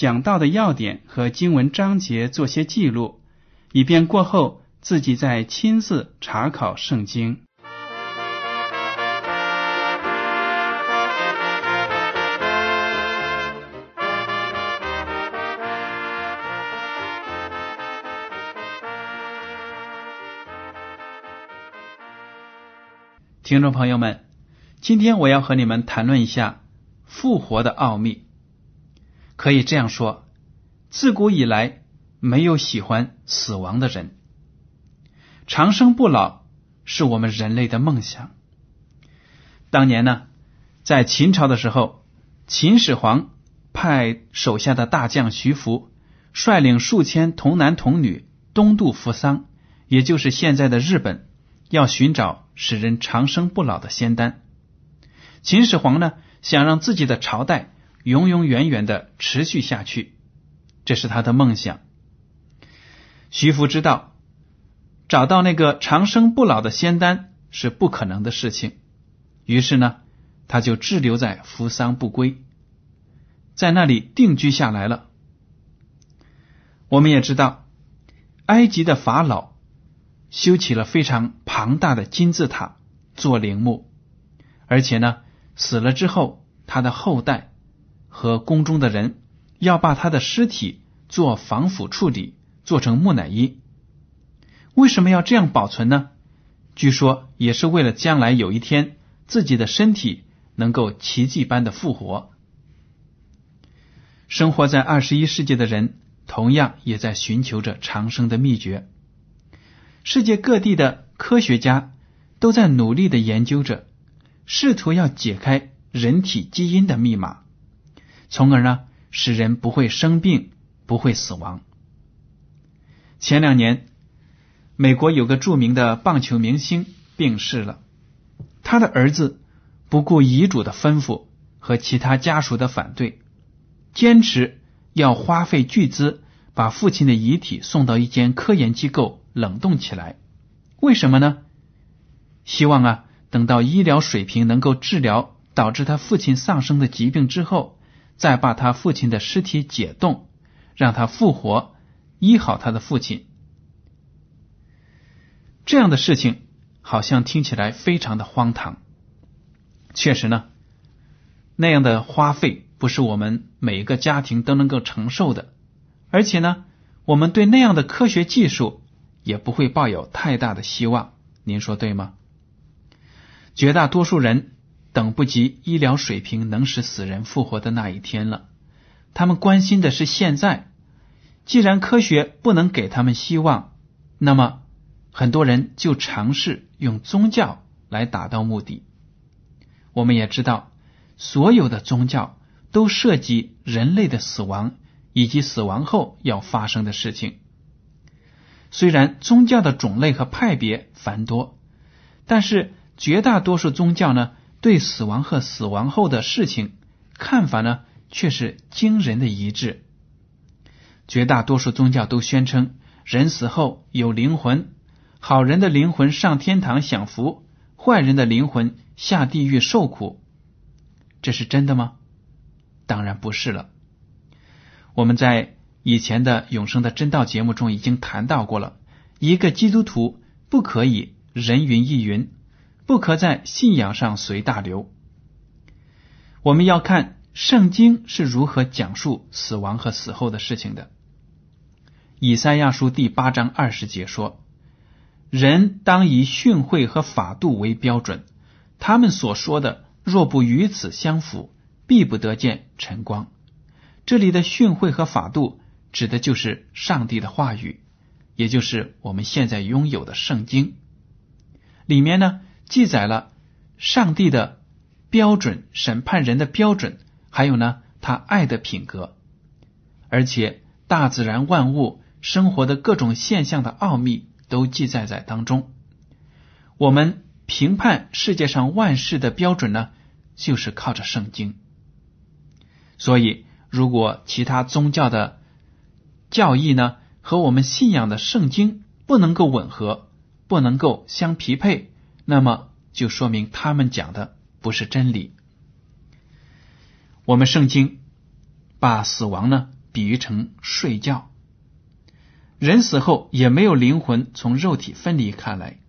讲到的要点和经文章节做些记录，以便过后自己再亲自查考圣经。听众朋友们，今天我要和你们谈论一下复活的奥秘。可以这样说，自古以来没有喜欢死亡的人，长生不老是我们人类的梦想。当年呢，在秦朝的时候，秦始皇派手下的大将徐福率领数千童男童女东渡扶桑，也就是现在的日本。要寻找使人长生不老的仙丹，秦始皇呢想让自己的朝代永永远远的持续下去，这是他的梦想。徐福知道找到那个长生不老的仙丹是不可能的事情，于是呢他就滞留在扶桑不归，在那里定居下来了。我们也知道，埃及的法老。修起了非常庞大的金字塔做陵墓，而且呢，死了之后，他的后代和宫中的人要把他的尸体做防腐处理，做成木乃伊。为什么要这样保存呢？据说也是为了将来有一天自己的身体能够奇迹般的复活。生活在二十一世纪的人，同样也在寻求着长生的秘诀。世界各地的科学家都在努力的研究着，试图要解开人体基因的密码，从而呢使人不会生病、不会死亡。前两年，美国有个著名的棒球明星病逝了，他的儿子不顾遗嘱的吩咐和其他家属的反对，坚持要花费巨资把父亲的遗体送到一间科研机构。冷冻起来，为什么呢？希望啊，等到医疗水平能够治疗导致他父亲丧生的疾病之后，再把他父亲的尸体解冻，让他复活，医好他的父亲。这样的事情好像听起来非常的荒唐。确实呢，那样的花费不是我们每一个家庭都能够承受的，而且呢，我们对那样的科学技术。也不会抱有太大的希望，您说对吗？绝大多数人等不及医疗水平能使死人复活的那一天了，他们关心的是现在。既然科学不能给他们希望，那么很多人就尝试用宗教来达到目的。我们也知道，所有的宗教都涉及人类的死亡以及死亡后要发生的事情。虽然宗教的种类和派别繁多，但是绝大多数宗教呢，对死亡和死亡后的事情看法呢，却是惊人的一致。绝大多数宗教都宣称人死后有灵魂，好人的灵魂上天堂享福，坏人的灵魂下地狱受苦。这是真的吗？当然不是了。我们在。以前的永生的真道节目中已经谈到过了，一个基督徒不可以人云亦云，不可在信仰上随大流。我们要看圣经是如何讲述死亡和死后的事情的。以赛亚书第八章二十节说：“人当以训诲和法度为标准，他们所说的若不与此相符，必不得见晨光。”这里的训诲和法度指的就是上帝的话语，也就是我们现在拥有的圣经。里面呢记载了上帝的标准、审判人的标准，还有呢他爱的品格，而且大自然万物生活的各种现象的奥秘都记载在当中。我们评判世界上万事的标准呢，就是靠着圣经。所以。如果其他宗教的教义呢和我们信仰的圣经不能够吻合，不能够相匹配，那么就说明他们讲的不是真理。我们圣经把死亡呢比喻成睡觉，人死后也没有灵魂从肉体分离开来。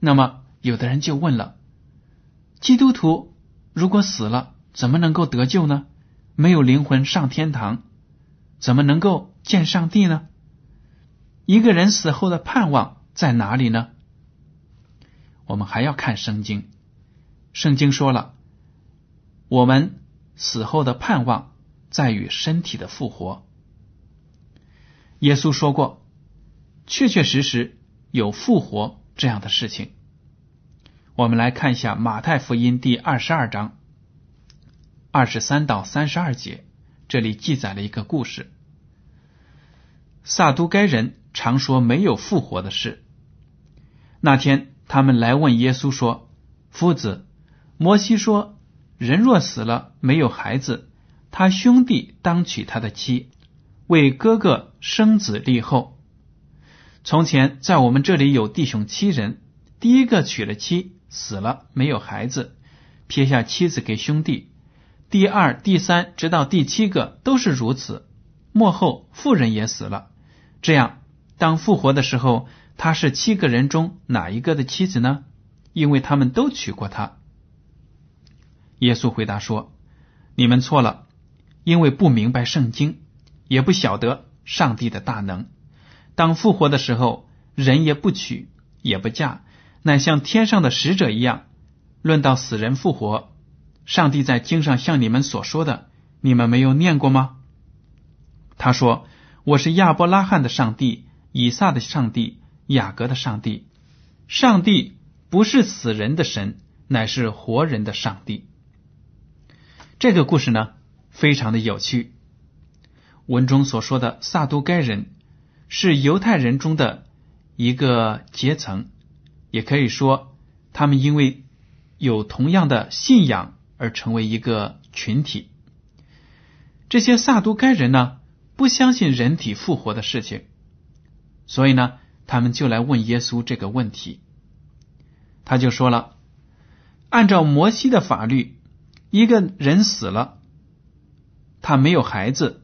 那么有的人就问了：基督徒如果死了，怎么能够得救呢？没有灵魂上天堂，怎么能够见上帝呢？一个人死后的盼望在哪里呢？我们还要看圣经。圣经说了，我们死后的盼望在于身体的复活。耶稣说过，确确实实有复活这样的事情。我们来看一下马太福音第二十二章。二十三到三十二节，这里记载了一个故事。撒都该人常说没有复活的事。那天，他们来问耶稣说：“夫子，摩西说，人若死了没有孩子，他兄弟当娶他的妻，为哥哥生子立后。从前在我们这里有弟兄七人，第一个娶了妻，死了没有孩子，撇下妻子给兄弟。”第二、第三，直到第七个都是如此。末后妇人也死了。这样，当复活的时候，他是七个人中哪一个的妻子呢？因为他们都娶过她。耶稣回答说：“你们错了，因为不明白圣经，也不晓得上帝的大能。当复活的时候，人也不娶，也不嫁，乃像天上的使者一样。论到死人复活。”上帝在经上向你们所说的，你们没有念过吗？他说：“我是亚伯拉罕的上帝，以撒的上帝，雅各的上帝。上帝不是死人的神，乃是活人的上帝。”这个故事呢，非常的有趣。文中所说的撒都该人是犹太人中的一个阶层，也可以说他们因为有同样的信仰。而成为一个群体。这些萨都该人呢，不相信人体复活的事情，所以呢，他们就来问耶稣这个问题。他就说了：按照摩西的法律，一个人死了，他没有孩子，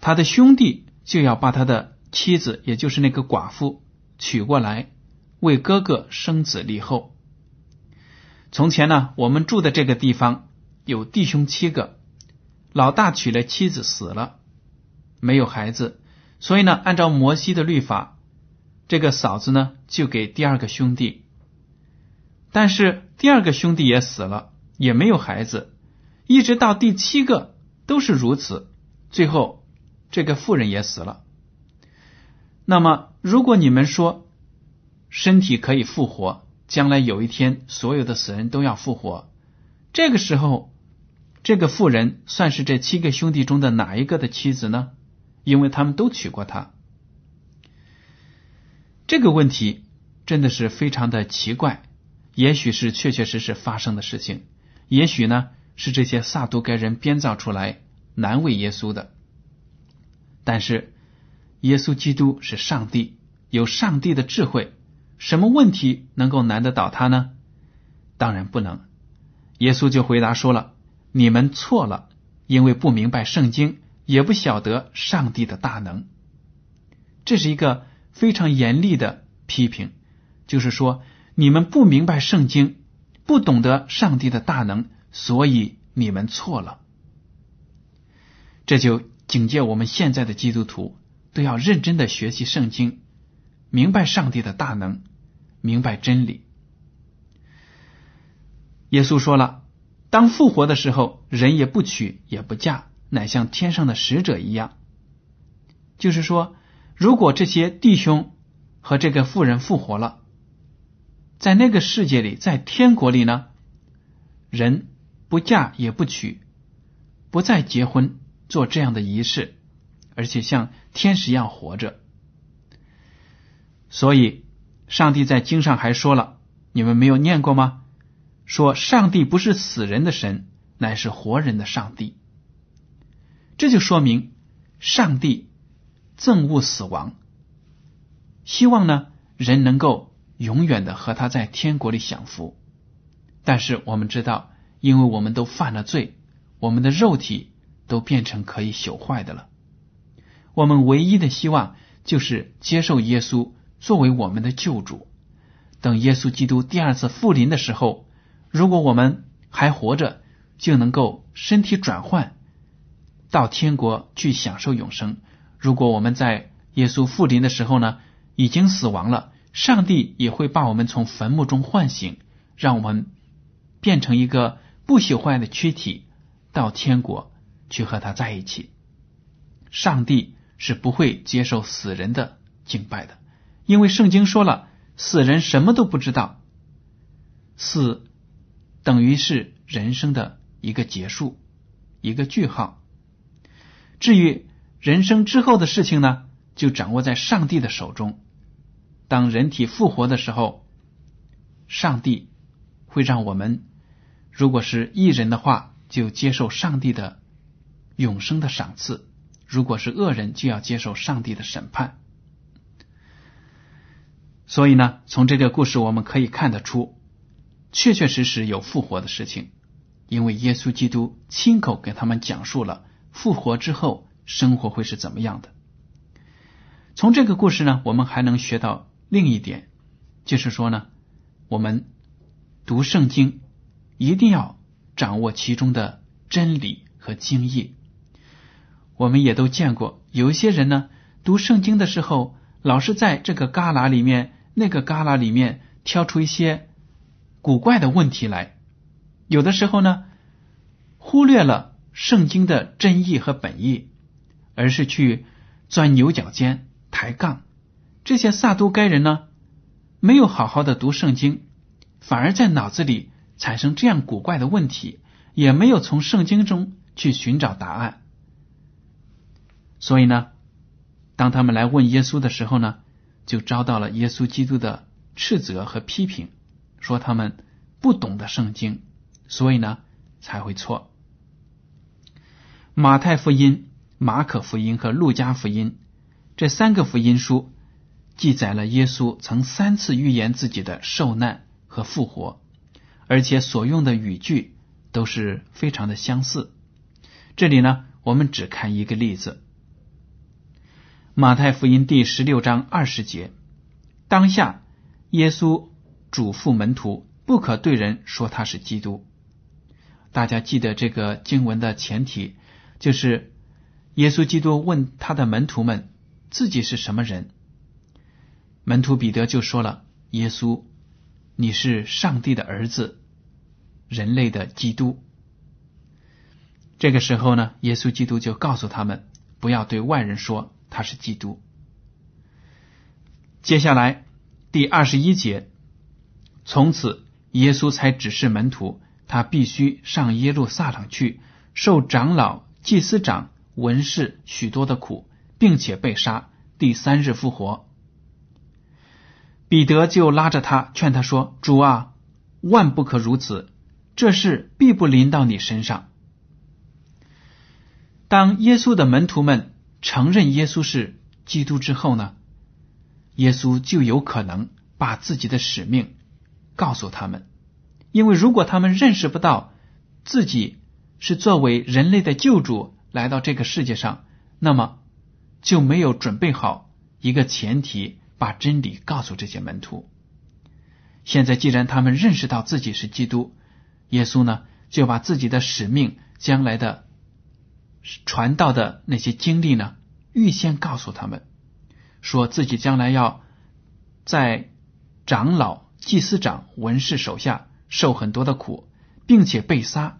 他的兄弟就要把他的妻子，也就是那个寡妇娶过来，为哥哥生子立后。从前呢，我们住的这个地方有弟兄七个，老大娶了妻子死了，没有孩子，所以呢，按照摩西的律法，这个嫂子呢就给第二个兄弟。但是第二个兄弟也死了，也没有孩子，一直到第七个都是如此，最后这个妇人也死了。那么，如果你们说身体可以复活？将来有一天，所有的死人都要复活。这个时候，这个妇人算是这七个兄弟中的哪一个的妻子呢？因为他们都娶过她。这个问题真的是非常的奇怪。也许是确确实实发生的事情，也许呢是这些撒都该人编造出来难为耶稣的。但是，耶稣基督是上帝，有上帝的智慧。什么问题能够难得倒他呢？当然不能。耶稣就回答说了：“你们错了，因为不明白圣经，也不晓得上帝的大能。”这是一个非常严厉的批评，就是说你们不明白圣经，不懂得上帝的大能，所以你们错了。这就警戒我们现在的基督徒都要认真的学习圣经，明白上帝的大能，明白真理。耶稣说了，当复活的时候，人也不娶也不嫁，乃像天上的使者一样。就是说，如果这些弟兄和这个妇人复活了，在那个世界里，在天国里呢，人不嫁也不娶，不再结婚。做这样的仪式，而且像天使一样活着。所以，上帝在经上还说了，你们没有念过吗？说上帝不是死人的神，乃是活人的上帝。这就说明上帝憎恶死亡，希望呢人能够永远的和他在天国里享福。但是我们知道，因为我们都犯了罪，我们的肉体。都变成可以朽坏的了。我们唯一的希望就是接受耶稣作为我们的救主。等耶稣基督第二次复临的时候，如果我们还活着，就能够身体转换到天国去享受永生。如果我们在耶稣复临的时候呢，已经死亡了，上帝也会把我们从坟墓中唤醒，让我们变成一个不朽坏的躯体到天国。去和他在一起，上帝是不会接受死人的敬拜的，因为圣经说了，死人什么都不知道，死等于是人生的一个结束，一个句号。至于人生之后的事情呢，就掌握在上帝的手中。当人体复活的时候，上帝会让我们，如果是异人的话，就接受上帝的。永生的赏赐，如果是恶人，就要接受上帝的审判。所以呢，从这个故事我们可以看得出，确确实实有复活的事情，因为耶稣基督亲口给他们讲述了复活之后生活会是怎么样的。从这个故事呢，我们还能学到另一点，就是说呢，我们读圣经一定要掌握其中的真理和经义。我们也都见过，有一些人呢，读圣经的时候，老是在这个旮旯里面、那个旮旯里面挑出一些古怪的问题来。有的时候呢，忽略了圣经的真意和本意，而是去钻牛角尖、抬杠。这些撒都该人呢，没有好好的读圣经，反而在脑子里产生这样古怪的问题，也没有从圣经中去寻找答案。所以呢，当他们来问耶稣的时候呢，就遭到了耶稣基督的斥责和批评，说他们不懂得圣经，所以呢才会错。马太福音、马可福音和路加福音这三个福音书记载了耶稣曾三次预言自己的受难和复活，而且所用的语句都是非常的相似。这里呢，我们只看一个例子。马太福音第十六章二十节，当下耶稣嘱咐门徒不可对人说他是基督。大家记得这个经文的前提，就是耶稣基督问他的门徒们自己是什么人。门徒彼得就说了：“耶稣，你是上帝的儿子，人类的基督。”这个时候呢，耶稣基督就告诉他们，不要对外人说。他是基督。接下来第二十一节，从此耶稣才指示门徒，他必须上耶路撒冷去，受长老、祭司长、文士许多的苦，并且被杀，第三日复活。彼得就拉着他劝他说：“主啊，万不可如此，这事必不临到你身上。”当耶稣的门徒们。承认耶稣是基督之后呢，耶稣就有可能把自己的使命告诉他们，因为如果他们认识不到自己是作为人类的救主来到这个世界上，那么就没有准备好一个前提，把真理告诉这些门徒。现在既然他们认识到自己是基督，耶稣呢就把自己的使命、将来的传道的那些经历呢，预先告诉他们，说自己将来要在长老、祭司长、文士手下受很多的苦，并且被杀，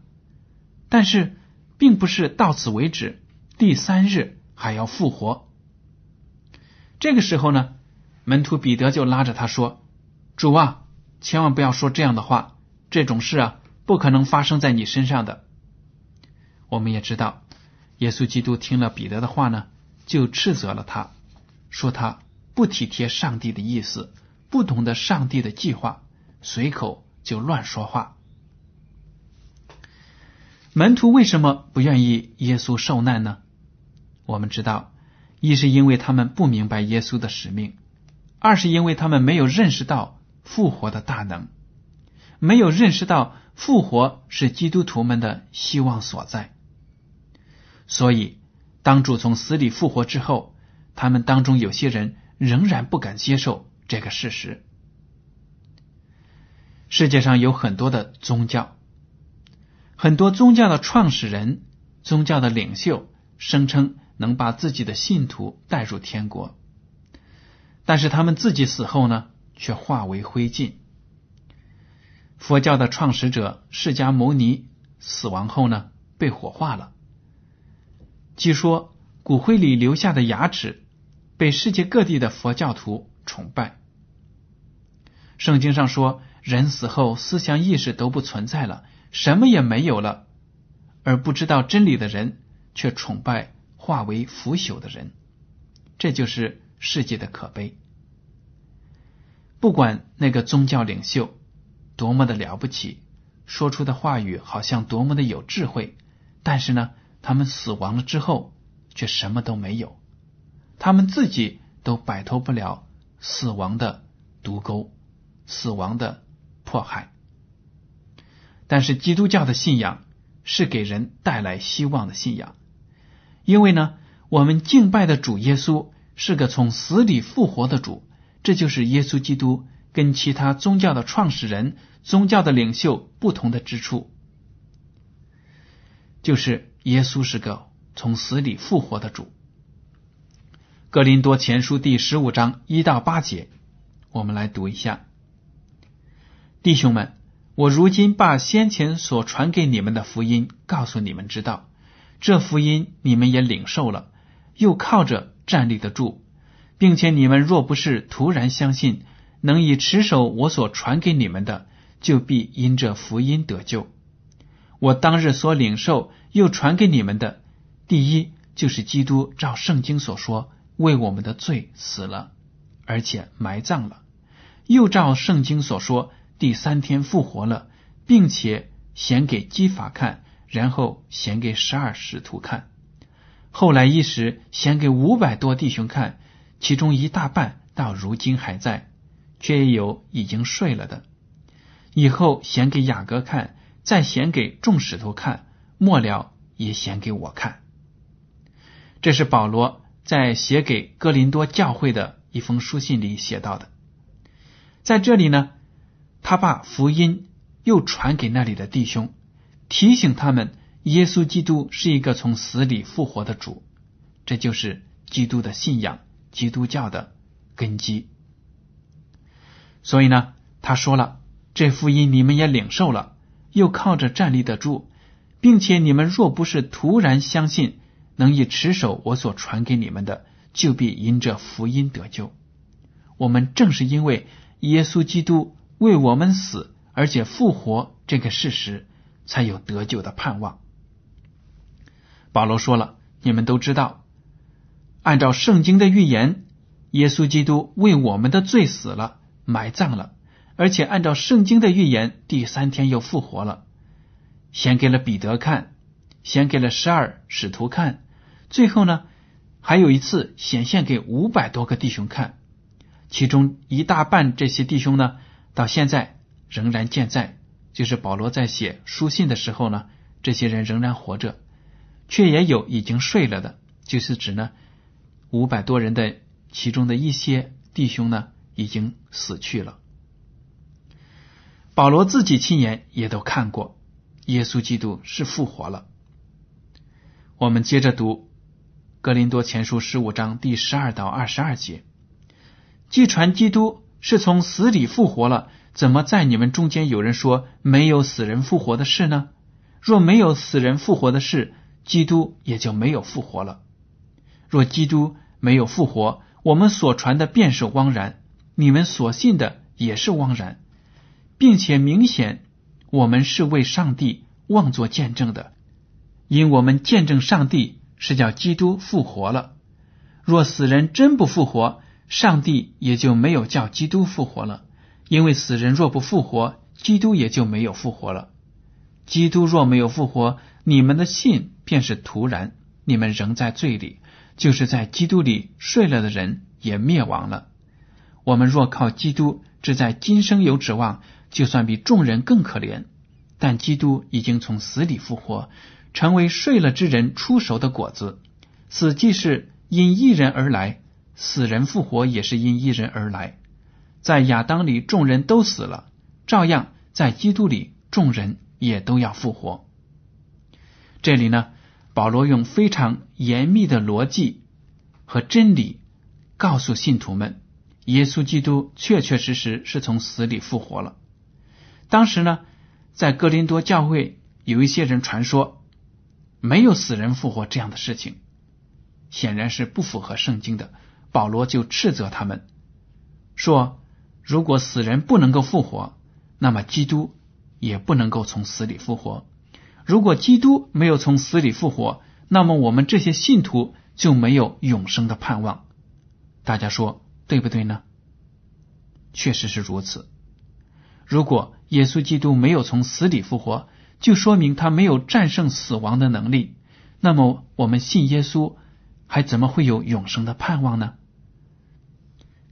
但是并不是到此为止，第三日还要复活。这个时候呢，门徒彼得就拉着他说：“主啊，千万不要说这样的话，这种事啊。”不可能发生在你身上的。我们也知道，耶稣基督听了彼得的话呢，就斥责了他，说他不体贴上帝的意思，不懂得上帝的计划，随口就乱说话。门徒为什么不愿意耶稣受难呢？我们知道，一是因为他们不明白耶稣的使命，二是因为他们没有认识到复活的大能，没有认识到。复活是基督徒们的希望所在，所以当主从死里复活之后，他们当中有些人仍然不敢接受这个事实。世界上有很多的宗教，很多宗教的创始人、宗教的领袖声称能把自己的信徒带入天国，但是他们自己死后呢，却化为灰烬。佛教的创始者释迦牟尼死亡后呢，被火化了。据说骨灰里留下的牙齿被世界各地的佛教徒崇拜。圣经上说，人死后思想意识都不存在了，什么也没有了，而不知道真理的人却崇拜化为腐朽的人，这就是世界的可悲。不管那个宗教领袖。多么的了不起，说出的话语好像多么的有智慧，但是呢，他们死亡了之后却什么都没有，他们自己都摆脱不了死亡的毒钩、死亡的迫害。但是基督教的信仰是给人带来希望的信仰，因为呢，我们敬拜的主耶稣是个从死里复活的主，这就是耶稣基督。跟其他宗教的创始人、宗教的领袖不同的之处，就是耶稣是个从死里复活的主。格林多前书第十五章一到八节，我们来读一下：弟兄们，我如今把先前所传给你们的福音告诉你们知道，这福音你们也领受了，又靠着站立得住，并且你们若不是突然相信。能以持守我所传给你们的，就必因这福音得救。我当日所领受又传给你们的，第一就是基督照圣经所说，为我们的罪死了，而且埋葬了；又照圣经所说，第三天复活了，并且显给基法看，然后显给十二使徒看，后来一时显给五百多弟兄看，其中一大半到如今还在。却也有已经睡了的，以后显给雅各看，再显给众使徒看，末了也显给我看。这是保罗在写给哥林多教会的一封书信里写到的。在这里呢，他把福音又传给那里的弟兄，提醒他们，耶稣基督是一个从死里复活的主，这就是基督的信仰，基督教的根基。所以呢，他说了，这福音你们也领受了，又靠着站立得住，并且你们若不是突然相信，能以持守我所传给你们的，就必因这福音得救。我们正是因为耶稣基督为我们死，而且复活这个事实，才有得救的盼望。保罗说了，你们都知道，按照圣经的预言，耶稣基督为我们的罪死了。埋葬了，而且按照圣经的预言，第三天又复活了。先给了彼得看，先给了十二使徒看，最后呢，还有一次显现给五百多个弟兄看，其中一大半这些弟兄呢，到现在仍然健在。就是保罗在写书信的时候呢，这些人仍然活着，却也有已经睡了的，就是指呢五百多人的其中的一些弟兄呢。已经死去了。保罗自己亲眼也都看过，耶稣基督是复活了。我们接着读《格林多前书》十五章第十二到二十二节：既传基督是从死里复活了，怎么在你们中间有人说没有死人复活的事呢？若没有死人复活的事，基督也就没有复活了。若基督没有复活，我们所传的便是枉然，你们所信的也是枉然，并且明显我们是为上帝妄作见证的，因我们见证上帝是叫基督复活了。若死人真不复活，上帝也就没有叫基督复活了，因为死人若不复活，基督也就没有复活了。基督若没有复活，你们的信便是徒然，你们仍在罪里。就是在基督里睡了的人也灭亡了。我们若靠基督只在今生有指望，就算比众人更可怜。但基督已经从死里复活，成为睡了之人出熟的果子。死既是因一人而来，死人复活也是因一人而来。在亚当里众人都死了，照样在基督里众人也都要复活。这里呢？保罗用非常严密的逻辑和真理告诉信徒们，耶稣基督确确实实是从死里复活了。当时呢，在哥林多教会有一些人传说没有死人复活这样的事情，显然是不符合圣经的。保罗就斥责他们说：“如果死人不能够复活，那么基督也不能够从死里复活。”如果基督没有从死里复活，那么我们这些信徒就没有永生的盼望。大家说对不对呢？确实是如此。如果耶稣基督没有从死里复活，就说明他没有战胜死亡的能力。那么我们信耶稣，还怎么会有永生的盼望呢？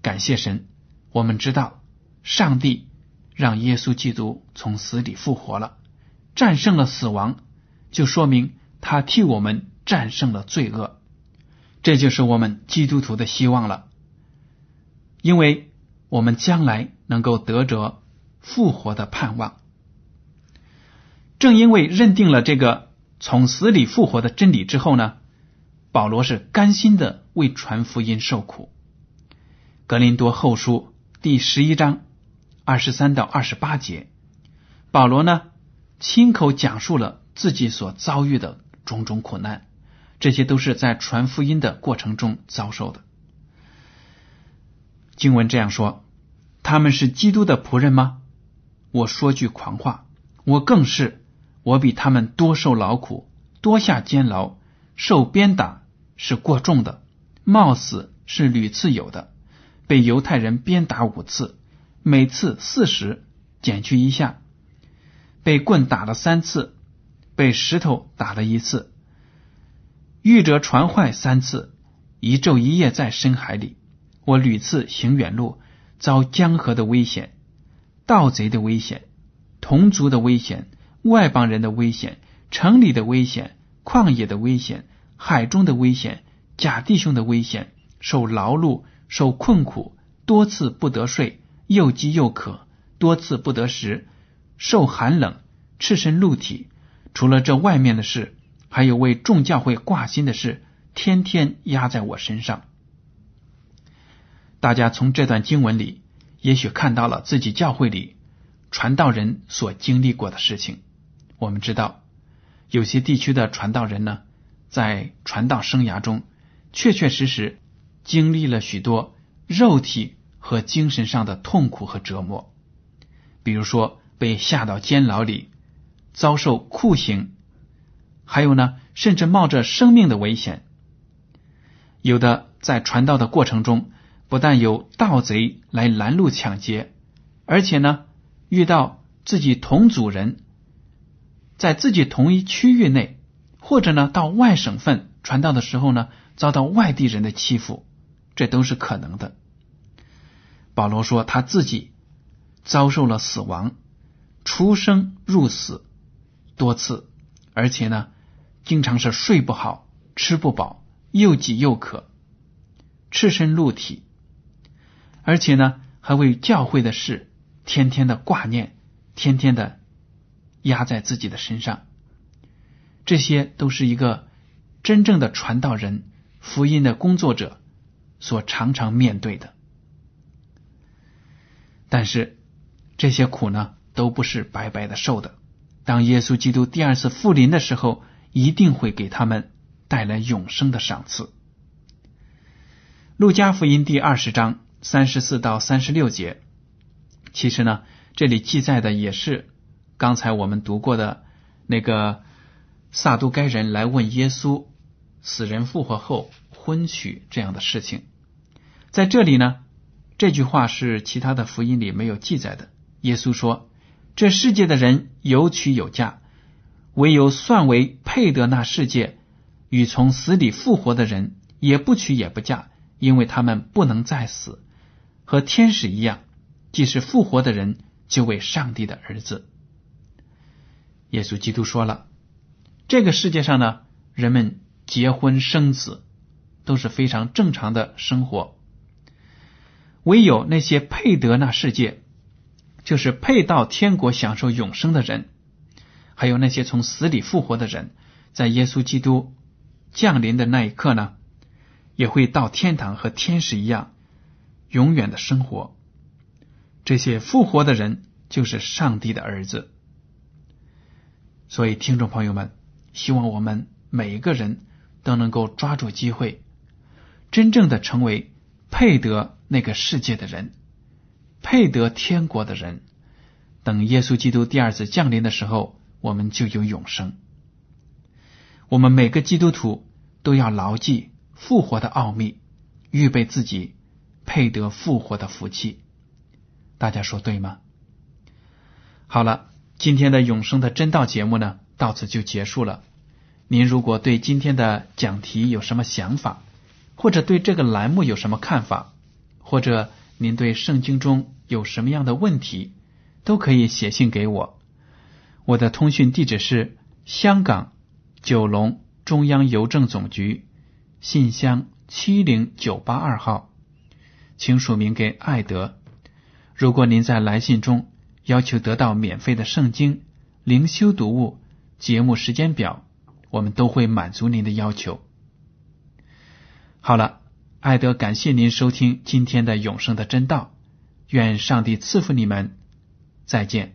感谢神，我们知道上帝让耶稣基督从死里复活了。战胜了死亡，就说明他替我们战胜了罪恶，这就是我们基督徒的希望了。因为我们将来能够得着复活的盼望。正因为认定了这个从死里复活的真理之后呢，保罗是甘心的为传福音受苦。格林多后书第十一章二十三到二十八节，保罗呢。亲口讲述了自己所遭遇的种种苦难，这些都是在传福音的过程中遭受的。经文这样说：“他们是基督的仆人吗？”我说句狂话，我更是，我比他们多受劳苦，多下监牢，受鞭打是过重的，冒死是屡次有的，被犹太人鞭打五次，每次四十，减去一下。被棍打了三次，被石头打了一次，遇着船坏三次，一昼一夜在深海里。我屡次行远路，遭江河的危险、盗贼的危险、同族的危险、外邦人的危险、城里的危险、旷野的危险、海中的危险、假弟兄的危险，受劳碌、受困苦，多次不得睡，又饥又渴，多次不得食。受寒冷，赤身露体，除了这外面的事，还有为众教会挂心的事，天天压在我身上。大家从这段经文里，也许看到了自己教会里传道人所经历过的事情。我们知道，有些地区的传道人呢，在传道生涯中，确确实实经历了许多肉体和精神上的痛苦和折磨，比如说。被下到监牢里，遭受酷刑，还有呢，甚至冒着生命的危险。有的在传道的过程中，不但有盗贼来拦路抢劫，而且呢，遇到自己同族人，在自己同一区域内，或者呢，到外省份传道的时候呢，遭到外地人的欺负，这都是可能的。保罗说他自己遭受了死亡。出生入死多次，而且呢，经常是睡不好、吃不饱、又饥又渴、赤身露体，而且呢，还为教会的事天天的挂念，天天的压在自己的身上。这些都是一个真正的传道人、福音的工作者所常常面对的。但是这些苦呢，都不是白白的受的。当耶稣基督第二次复临的时候，一定会给他们带来永生的赏赐。路加福音第二十章三十四到三十六节，其实呢，这里记载的也是刚才我们读过的那个撒都该人来问耶稣死人复活后婚娶这样的事情。在这里呢，这句话是其他的福音里没有记载的。耶稣说：“这世界的人有娶有嫁，唯有算为配得那世界与从死里复活的人，也不娶也不嫁。”因为他们不能再死，和天使一样，既是复活的人，就为上帝的儿子。耶稣基督说了，这个世界上呢，人们结婚生子都是非常正常的生活，唯有那些配得那世界，就是配到天国享受永生的人，还有那些从死里复活的人，在耶稣基督降临的那一刻呢。也会到天堂和天使一样永远的生活。这些复活的人就是上帝的儿子。所以，听众朋友们，希望我们每一个人都能够抓住机会，真正的成为配得那个世界的人，配得天国的人。等耶稣基督第二次降临的时候，我们就有永生。我们每个基督徒都要牢记。复活的奥秘，预备自己配得复活的福气，大家说对吗？好了，今天的永生的真道节目呢，到此就结束了。您如果对今天的讲题有什么想法，或者对这个栏目有什么看法，或者您对圣经中有什么样的问题，都可以写信给我。我的通讯地址是香港九龙中央邮政总局。信箱七零九八二号，请署名给艾德。如果您在来信中要求得到免费的圣经、灵修读物、节目时间表，我们都会满足您的要求。好了，艾德，感谢您收听今天的永生的真道，愿上帝赐福你们，再见。